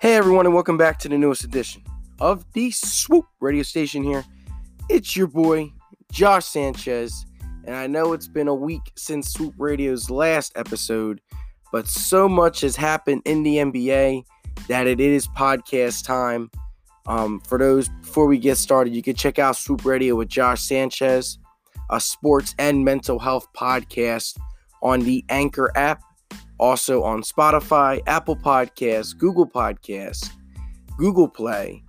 Hey everyone, and welcome back to the newest edition of the Swoop radio station here. It's your boy, Josh Sanchez, and I know it's been a week since Swoop Radio's last episode, but so much has happened in the NBA that it is podcast time. Um, for those, before we get started, you can check out Swoop Radio with Josh Sanchez, a sports and mental health podcast on the Anchor app, also on Spotify, Apple Podcasts, Google Podcasts, Google Play,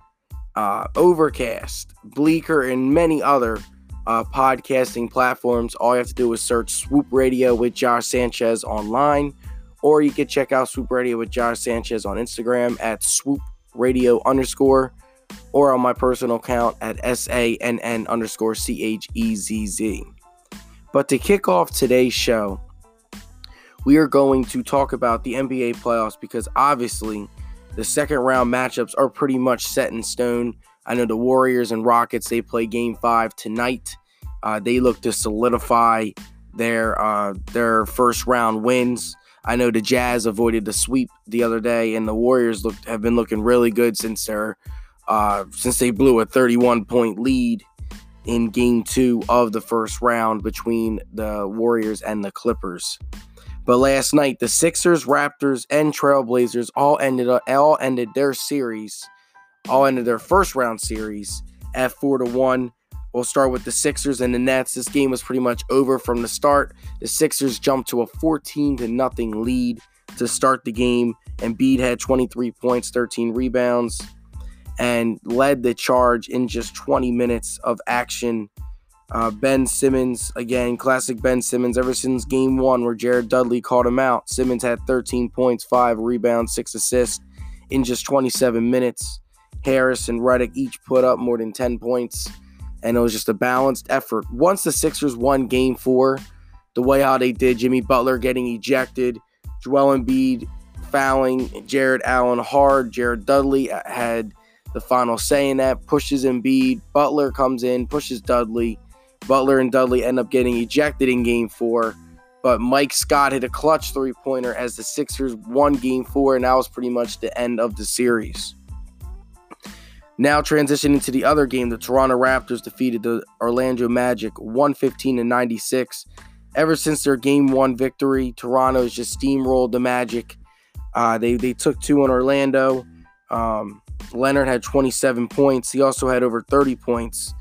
uh, Overcast, Breaker, and many other uh, podcasting platforms. All you have to do is search Swoop Radio with Josh Sanchez online, or you can check out Swoop Radio with Josh Sanchez on Instagram at Swoop Radio underscore or on my personal account at S-A-N-N underscore C-H-E-Z-Z. But to kick off today's show, we are going to talk about the NBA playoffs because obviously the second round matchups are pretty much set in stone. I know the Warriors and Rockets, they play game five tonight. Uh, they look to solidify their uh, their first round wins. I know the Jazz avoided the sweep the other day, and the Warriors look have been looking really good since their uh, since they blew a 31 point lead in game two of the first round between the Warriors and the Clippers. But last night, the Sixers, Raptors, and Trailblazers all ended all ended their series, all ended their first round series at four to one. We'll start with the Sixers and the Nets. This game was pretty much over from the start. The Sixers jumped to a 14 to nothing lead to start the game. Embiid had 23 points, 13 rebounds and led the charge in just 20 minutes of action. Uh, ben Simmons, again, classic Ben Simmons, ever since game one where Jared Dudley called him out. Simmons had 13 points, 5 rebounds, 6 assists in just 27 minutes. Harris and Redick each put up more than 10 points, and it was just a balanced effort. Once the Sixers won game four, the way how they did, Jimmy Butler getting ejected, Joel Embiid fouling Jarrett Allen hard, Jared Dudley had the final say in that, pushes Embiid. Butler comes in, pushes Dudley. Butler and Dudley end up getting ejected in game four. But Mike Scott hit a clutch three pointer as the Sixers won game four, and that was pretty much the end of the series. Now transitioning to the other game, the Toronto Raptors defeated the Orlando Magic 115 to 96. Ever since their game one victory, Toronto has just steamrolled the Magic. Uh, they they took two on Orlando. Um, Leonard had 27 points. He also had over 30 points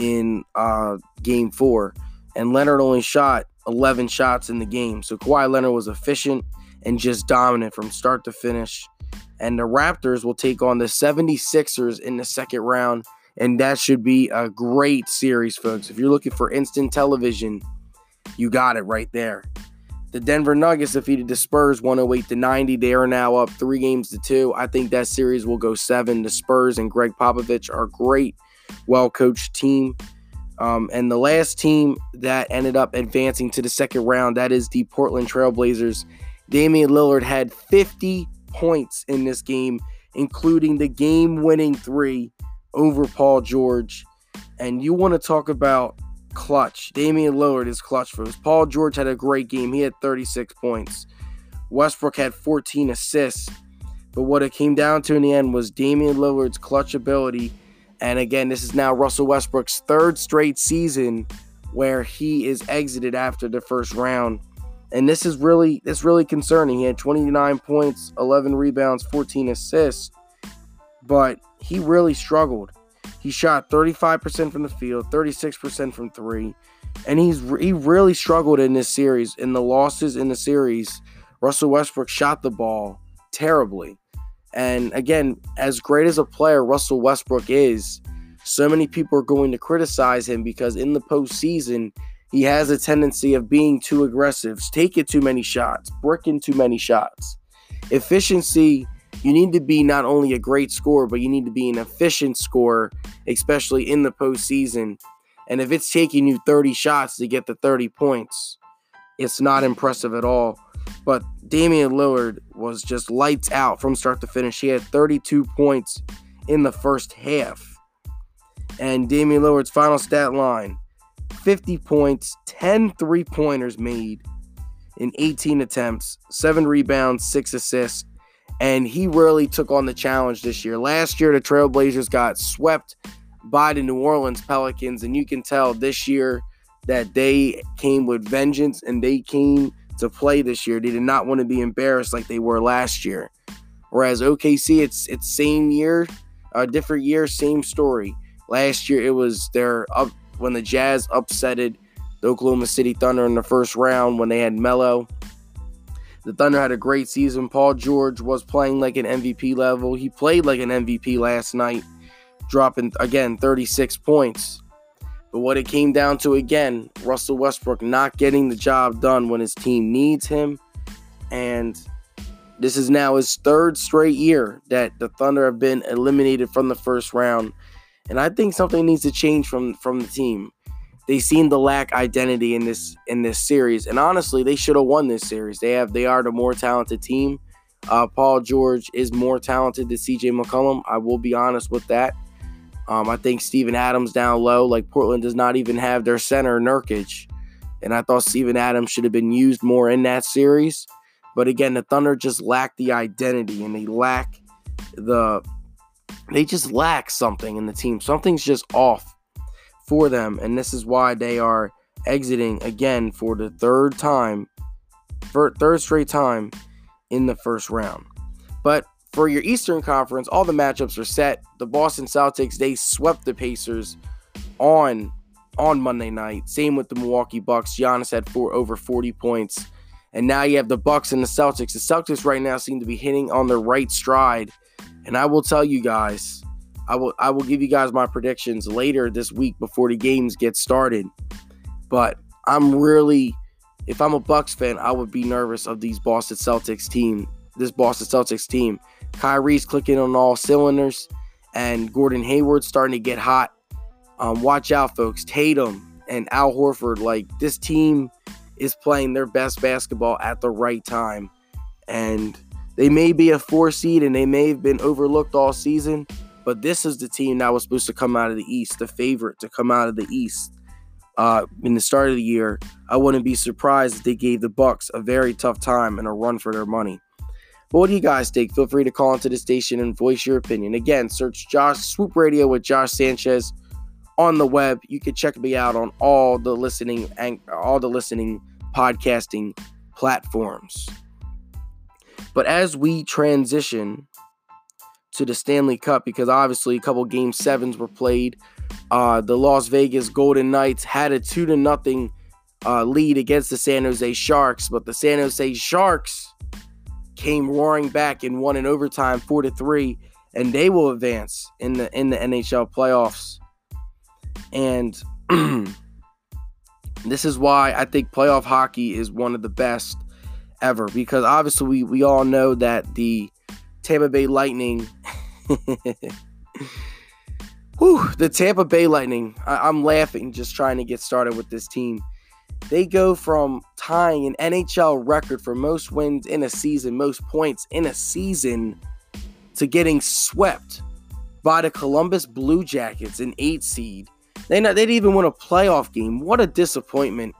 in uh, game four. And Leonard only shot 11 shots in the game. So Kawhi Leonard was efficient and just dominant from start to finish. And the Raptors will take on the 76ers in the second round. And that should be a great series, folks. If you're looking for instant television, you got it right there. The Denver Nuggets defeated the Spurs 108 to 90. They are now up three games to two. I think that series will go seven. The Spurs and Gregg Popovich are great, well coached team. Um, and the last team that ended up advancing to the second round, that is the Portland Trailblazers. Damian Lillard had 50 points in this game, including the game winning three over Paul George. And you want to talk about clutch. Damian Lillard is clutch for us. Paul George had a great game. He had 36 points. Westbrook had 14 assists. But what it came down to in the end was Damian Lillard's clutch ability. And again, this is now Russell Westbrook's third straight season where he is exited after the first round. And this is really this really concerning. He had 29 points, 11 rebounds, 14 assists, but he really struggled. He shot 35% from the field, 36% from three, and he's he really struggled in this series. In the losses in the series, Russell Westbrook shot the ball terribly. And again, as great as a player Russell Westbrook is, so many people are going to criticize him because in the postseason, he has a tendency of being too aggressive, taking too many shots, bricking too many shots. Efficiency you need to be not only a great scorer, but you need to be an efficient scorer, especially in the postseason. And if it's taking you 30 shots to get the 30 points, it's not impressive at all. But Damian Lillard was just lights out from start to finish. He had 32 points in the first half. And Damian Lillard's final stat line 50 points, 10 three pointers made in 18 attempts, 7 rebounds, 6 assists, and he really took on the challenge this year. Last year, the Trailblazers got swept by the New Orleans Pelicans, and you can tell this year that they came with vengeance and they came to play this year. They did not want to be embarrassed like they were last year. Whereas OKC, it's it's same year, a different year, same story. Last year it was their up when the Jazz upsetted the Oklahoma City Thunder in the first round when they had Melo. The Thunder had a great season. Paul George was playing like an MVP level. He played like an MVP last night, dropping again 36 points. But what it came down to again, Russell Westbrook not getting the job done when his team needs him. And this is now his third straight year that the Thunder have been eliminated from the first round. And I think something needs to change from from the team. They seem to lack identity in this in this series. And honestly, they should have won this series. They have they are the more talented team. Uh, Paul George is more talented than CJ McCollum. I will be honest with that. Um, I think Steven Adams down low, like Portland does not even have their center Nurkic. And I thought Steven Adams should have been used more in that series. But again, the Thunder just lack the identity and they lack the they just lack something in the team. Something's just off for them, and this is why they are exiting again for the third time, for third straight time in the first round. But for your Eastern Conference, all the matchups are set. The Boston Celtics they swept the Pacers on on Monday night. Same with the Milwaukee Bucks. Giannis had four over 40 points. And now you have the Bucks and the Celtics. The Celtics right now seem to be hitting on their right stride. And I will tell you guys, I will I will give you guys my predictions later this week before the games get started. But I'm really if I'm a Bucks fan, I would be nervous of these Boston Celtics team, this Boston Celtics team. Kyrie's clicking on all cylinders, and Gordon Hayward's starting to get hot. Um, watch out, folks. Tatum and Al Horford, like this team is playing their best basketball at the right time. And they may be a four seed and they may have been overlooked all season, but this is the team that was supposed to come out of the East, the favorite to come out of the East. Uh, in the start of the year, I wouldn't be surprised if they gave the Bucks a very tough time and a run for their money. But what do you guys think? Feel free to call into the station and voice your opinion. Again, search Josh Swoop Radio with Josh Sanchez on the web. You can check me out on all the listening and all the listening podcasting platforms. But as we transition to the Stanley Cup, because obviously a couple game sevens were played, uh, the Las Vegas Golden Knights had a two to nothing uh, lead against the San Jose Sharks, but the San Jose Sharks came roaring back and won in overtime, four to three, and they will advance in the in the NHL playoffs. And This is why I think playoff hockey is one of the best ever because obviously we, we all know that the Tampa Bay Lightning. whew, the Tampa Bay Lightning. I, I'm laughing just trying to get started with this team. They go from tying an NHL record for most wins in a season, most points in a season, to getting swept by the Columbus Blue Jackets, an eight seed they not, they didn't even win a playoff game. What a disappointment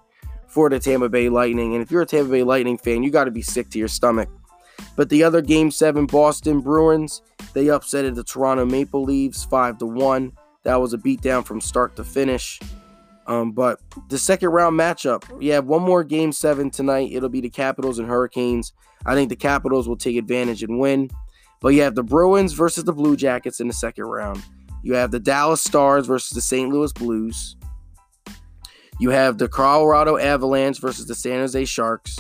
for the Tampa Bay Lightning. And if you're a Tampa Bay Lightning fan, you got to be sick to your stomach. But the other game seven, Boston Bruins, they upsetted the Toronto Maple Leafs five to one. That was a beatdown from start to finish. Um, but the second round matchup, we have one more game seven tonight. It'll be the Capitals and Hurricanes. I think the Capitals will take advantage and win. But you have the Bruins versus the Blue Jackets in the second round. You have the Dallas Stars versus the St. Louis Blues. You have the Colorado Avalanche versus the San Jose Sharks.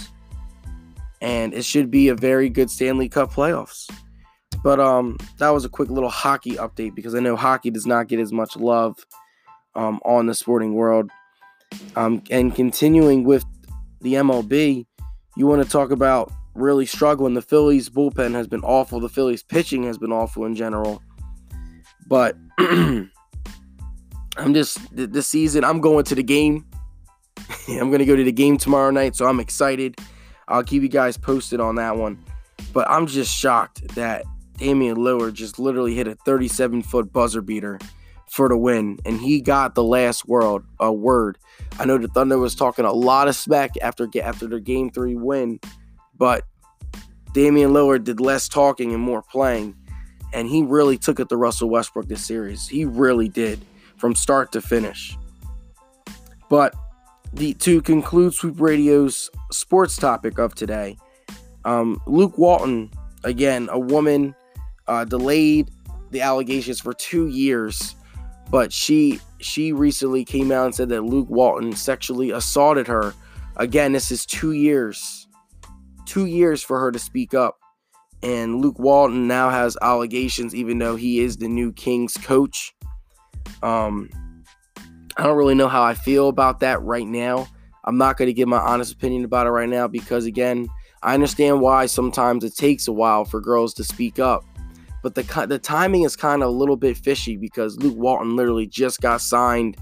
And it should be a very good Stanley Cup playoffs. But um, that was a quick little hockey update because I know hockey does not get as much love um, on the sporting world. Um, and continuing with the MLB, you want to talk about really struggling. The Phillies bullpen has been awful. The Phillies pitching has been awful in general. But I'm just this season. I'm going to the game. I'm going to go to the game tomorrow night, so I'm excited. I'll keep you guys posted on that one. But I'm just shocked that Damian Lillard just literally hit a 37 foot buzzer beater for the win, and he got the last word. A word. I know the Thunder was talking a lot of smack after after their Game Three win, but Damian Lillard did less talking and more playing, and he really took it to Russell Westbrook this series. He really did from start to finish. But the to conclude Swoop Radio's sports topic of today, um, Luke Walton, again, a woman, uh, delayed the allegations for two years, but she she recently came out and said that Luke Walton sexually assaulted her. Again, this is two years, two years for her to speak up. And Luke Walton now has allegations, even though he is the new Kings coach. Um, I don't really know how I feel about that right now. I'm not going to give my honest opinion about it right now because, again, I understand why sometimes it takes a while for girls to speak up. But the the timing is kind of a little bit fishy because Luke Walton literally just got signed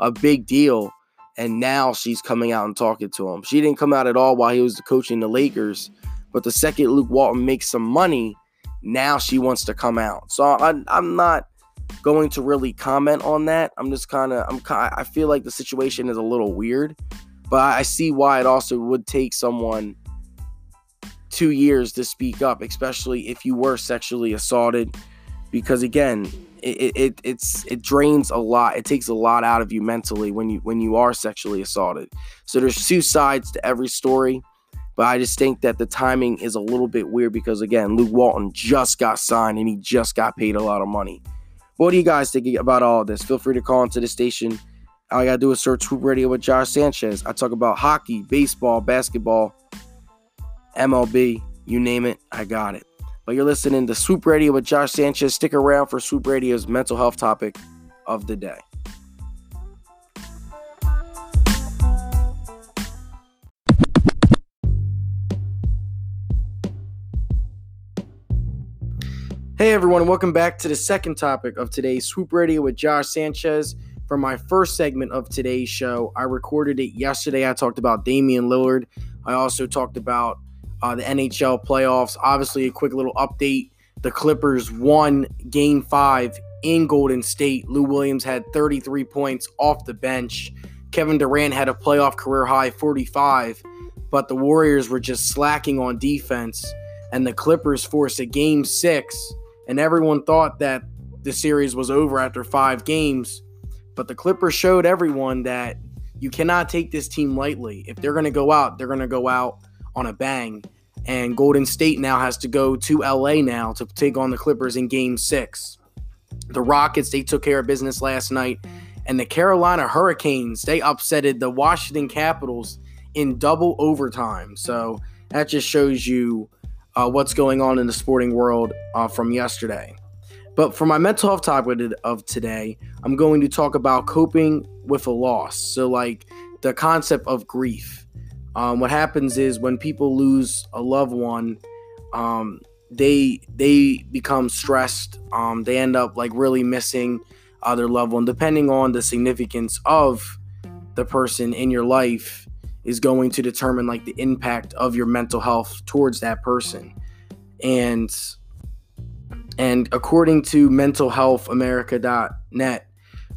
a big deal, and now she's coming out and talking to him. She didn't come out at all while he was coaching the Lakers, but the second Luke Walton makes some money, now she wants to come out. So I, I'm not going to really comment on that. I'm just kind of I'm I feel like the situation is a little weird, but I see why it also would take someone two years to speak up, especially if you were sexually assaulted, because again, it, it it's it drains a lot. It takes a lot out of you mentally when you when you are sexually assaulted. So there's two sides to every story. But I just think that the timing is a little bit weird because again, Luke Walton just got signed and he just got paid a lot of money. What do you guys think about all this? Feel free to call into the station. All I gotta do is search Swoop Radio with Josh Sanchez. I talk about hockey, baseball, basketball, MLB, you name it, I got it. But you're listening to Swoop Radio with Josh Sanchez. Stick around for Swoop Radio's mental health topic of the day. Hey everyone, welcome back to the second topic of today's Swoop Radio with Josh Sanchez. For my first segment of today's show, I recorded it yesterday. I talked about Damian Lillard. I also talked about uh, the NHL playoffs. Obviously, a quick little update. The Clippers won game five in Golden State. Lou Williams had 33 points off the bench. Kevin Durant had a playoff career high 45, but the Warriors were just slacking on defense, and the Clippers forced a game six, and everyone thought that the series was over after five games. But the Clippers showed everyone that you cannot take this team lightly. If they're going to go out, they're going to go out on a bang and Golden State now has to go to LA now to take on the Clippers in game six. The Rockets, they took care of business last night. And the Carolina Hurricanes, they upsetted the Washington Capitals in double overtime. So that just shows you uh, what's going on in the sporting world uh, from yesterday. But for my mental health topic of today, I'm going to talk about coping with a loss. So, like the concept of grief um, what happens is when people lose a loved one, um, they they become stressed. Um, they end up like really missing uh, their loved one. Depending on the significance of the person in your life, is going to determine like the impact of your mental health towards that person. And and according to mentalhealthamerica.net,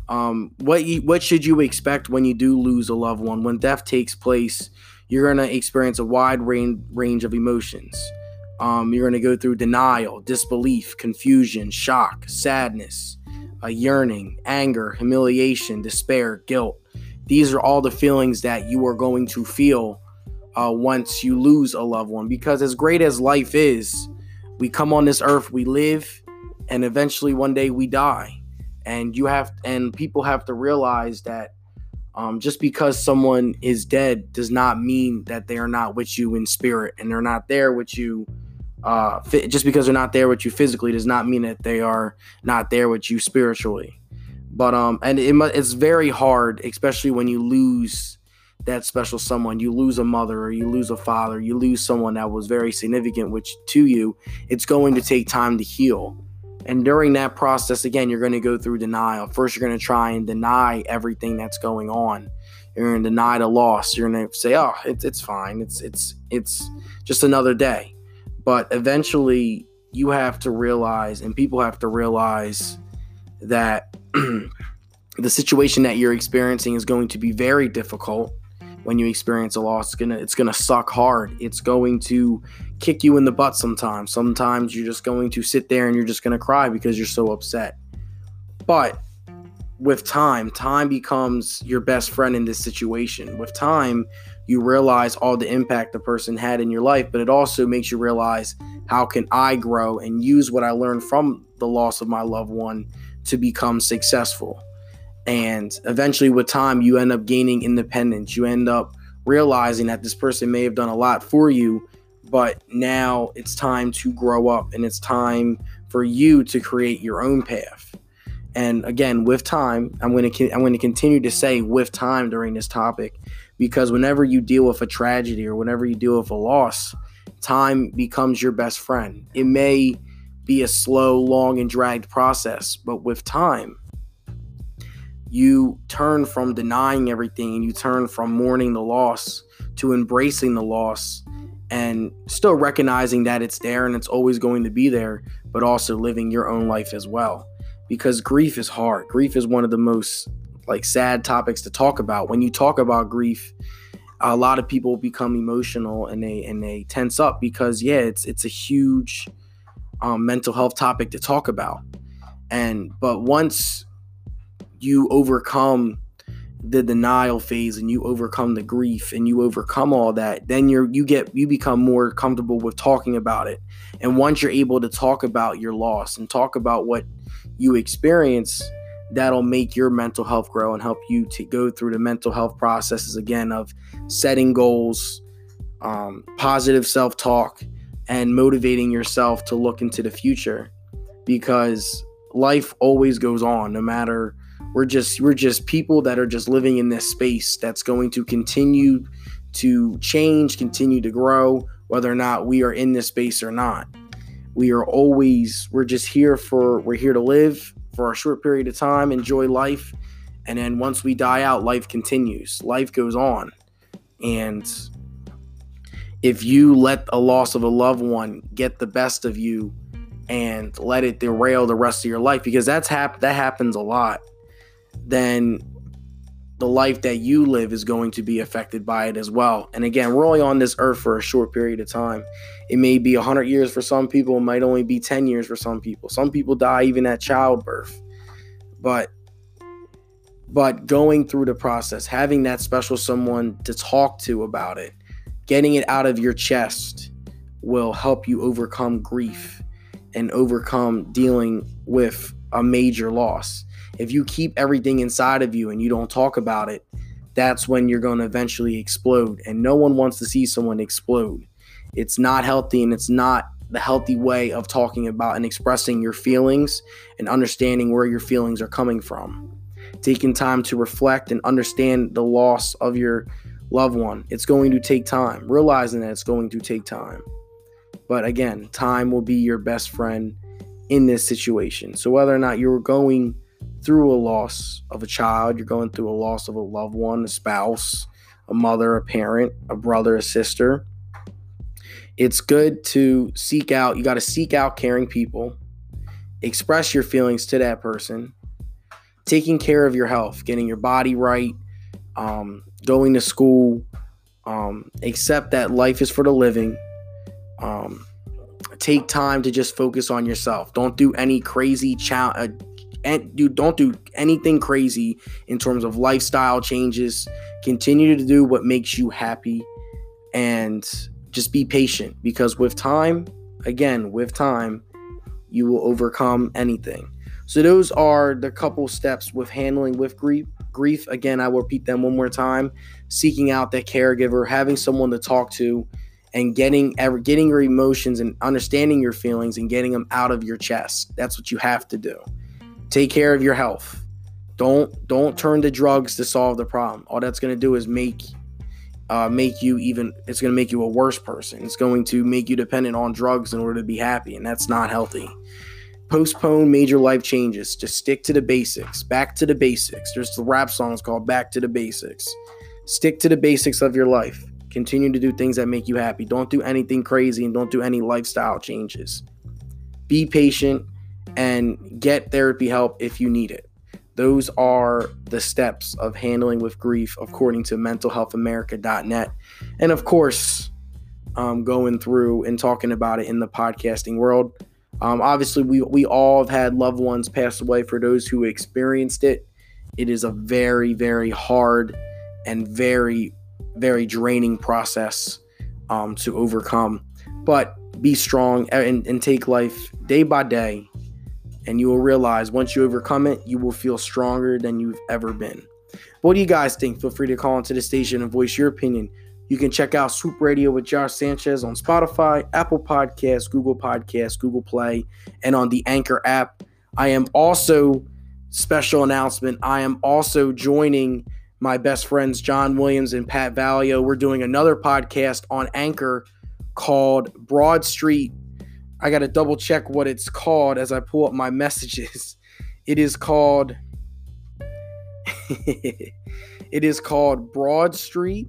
um, what you, what should you expect when you do lose a loved one when death takes place? You're going to experience a wide range, range of emotions. Um, you're going to go through denial, disbelief, confusion, shock, sadness, yearning, anger, humiliation, despair, guilt. These are all the feelings that you are going to feel uh, once you lose a loved one. Because as great as life is, we come on this earth, we live, and eventually one day we die. And you have, and people have to realize that um, just because someone is dead does not mean that they are not with you in spirit and they're not there with you. Uh, just because they're not there with you physically does not mean that they are not there with you spiritually. But um, and it, it's very hard, especially when you lose that special someone. You lose a mother or you lose a father. You lose someone that was very significant, which to you, it's going to take time to heal. And during that process, again, you're going to go through denial. First, you're going to try and deny everything that's going on. You're going to deny the loss. You're going to say, "Oh, it's it's fine. It's it's it's just another day." But eventually, you have to realize, and people have to realize that the situation that you're experiencing is going to be very difficult. When you experience a loss. It's gonna it's gonna suck hard. It's going to kick you in the butt sometimes. Sometimes you're just going to sit there and you're just gonna cry because you're so upset. But with time, time becomes your best friend in this situation. With time, you realize all the impact the person had in your life, but it also makes you realize how can I grow and use what I learned from the loss of my loved one to become successful. And eventually with time, you end up gaining independence. You end up realizing that this person may have done a lot for you, but now it's time to grow up and it's time for you to create your own path and again, with time, I'm going to I'm going to continue to say with time during this topic because whenever you deal with a tragedy or whenever you deal with a loss, time becomes your best friend. It may be a slow, long and dragged process, but with time, you turn from denying everything and you turn from mourning the loss to embracing the loss and still recognizing that it's there and it's always going to be there, but also living your own life as well because grief is hard. Grief is one of the most like sad topics to talk about. When you talk about grief, a lot of people become emotional and they and they tense up because yeah, it's it's a huge um, mental health topic to talk about. And but once you overcome the denial phase and you overcome the grief and you overcome all that then you're you get you become more comfortable with talking about it. And once you're able to talk about your loss and talk about what you experience that'll make your mental health grow and help you to go through the mental health processes again of setting goals um, positive self-talk and motivating yourself to look into the future. Because life always goes on no matter we're just we're just people that are just living in this space that's going to continue to change continue to grow whether or not we are in this space or not. We are always we're just here for we're here to live for a short period of time enjoy life and then once we die out life continues life goes on. And if you let a loss of a loved one get the best of you and let it derail the rest of your life because that's hap- that happens a lot then the life that you live is going to be affected by it as well. And again, we're only on this earth for a short period of time. It may be 100 years for some people, it might only be 10 years for some people. Some people die even at childbirth. But but going through the process, having that special someone to talk to about it, getting it out of your chest will help you overcome grief and overcome dealing with a major loss if you keep everything inside of you and you don't talk about it, that's when you're going to eventually explode. And no one wants to see someone explode. It's not healthy and it's not the healthy way of talking about and expressing your feelings and understanding where your feelings are coming from. Taking time to reflect and understand the loss of your loved one. It's going to take time, realizing that it's going to take time. But again, time will be your best friend in this situation. So whether or not you're going through a loss of a child, you're going through a loss of a loved one, a spouse, a mother, a parent, a brother, a sister, it's good to seek out, you got to seek out caring people, express your feelings to that person, taking care of your health, getting your body right, um, going to school, um, accept that life is for the living. Um, take time to just focus on yourself. Don't do any crazy cha- do don't do anything crazy in terms of lifestyle changes. Continue to do what makes you happy and just be patient because with time, again, with time, you will overcome anything. So those are the couple steps with handling with grief. Grief again, I will repeat them one more time. Seeking out that caregiver, having someone to talk to, and getting ever getting your emotions and understanding your feelings and getting them out of your chest. That's what you have to do. Take care of your health. Don't don't turn to drugs to solve the problem. All that's going to do is make uh, make you even. It's going to make you a worse person. It's going to make you dependent on drugs in order to be happy, and that's not healthy. Postpone major life changes. Just stick to the basics. Back to the basics. There's the rap songs called "Back to the Basics." Stick to the basics of your life. Continue to do things that make you happy. Don't do anything crazy and don't do any lifestyle changes. Be patient and get therapy help if you need it. Those are the steps of handling with grief, according to mentalhealthamerica.net. And of course, um, going through and talking about it in the podcasting world. Um, obviously, we, we all have had loved ones pass away. For those who experienced it, it is a very, very hard and very, very draining process um, to overcome. But be strong and, and take life day by day and you will realize once you overcome it, you will feel stronger than you've ever been. What do you guys think? Feel free to call into the station and voice your opinion. You can check out Swoop Radio with Josh Sanchez on Spotify, Apple Podcasts, Google Podcasts, Google Play, and on the Anchor app. I am also, special announcement, I am also joining my best friends John Williams and Pat Valio. We're doing another podcast on Anchor called Broad Street I got to double check what it's called as I pull up my messages. It is called It is called Broad Street.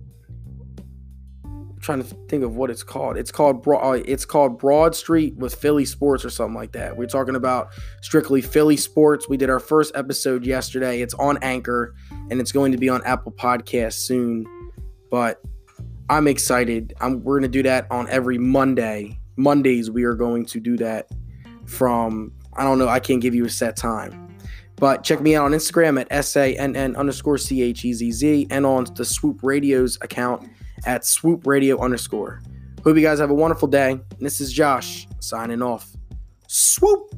I'm trying to think of what it's called. It's called Broad uh, it's called Broad Street with Philly Sports or something like that. We're talking about strictly Philly sports. We did our first episode yesterday. It's on Anchor and it's going to be on Apple Podcasts soon. But I'm excited. I'm, we're going to do that on every Monday Mondays, we are going to do that from, I don't know, I can't give you a set time. But check me out on Instagram at SANN underscore C H E Z Z and on the Swoop Radio's account at Swoop Radio underscore. Hope you guys have a wonderful day. This is Josh signing off. Swoop!